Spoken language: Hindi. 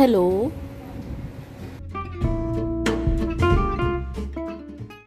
हेलो।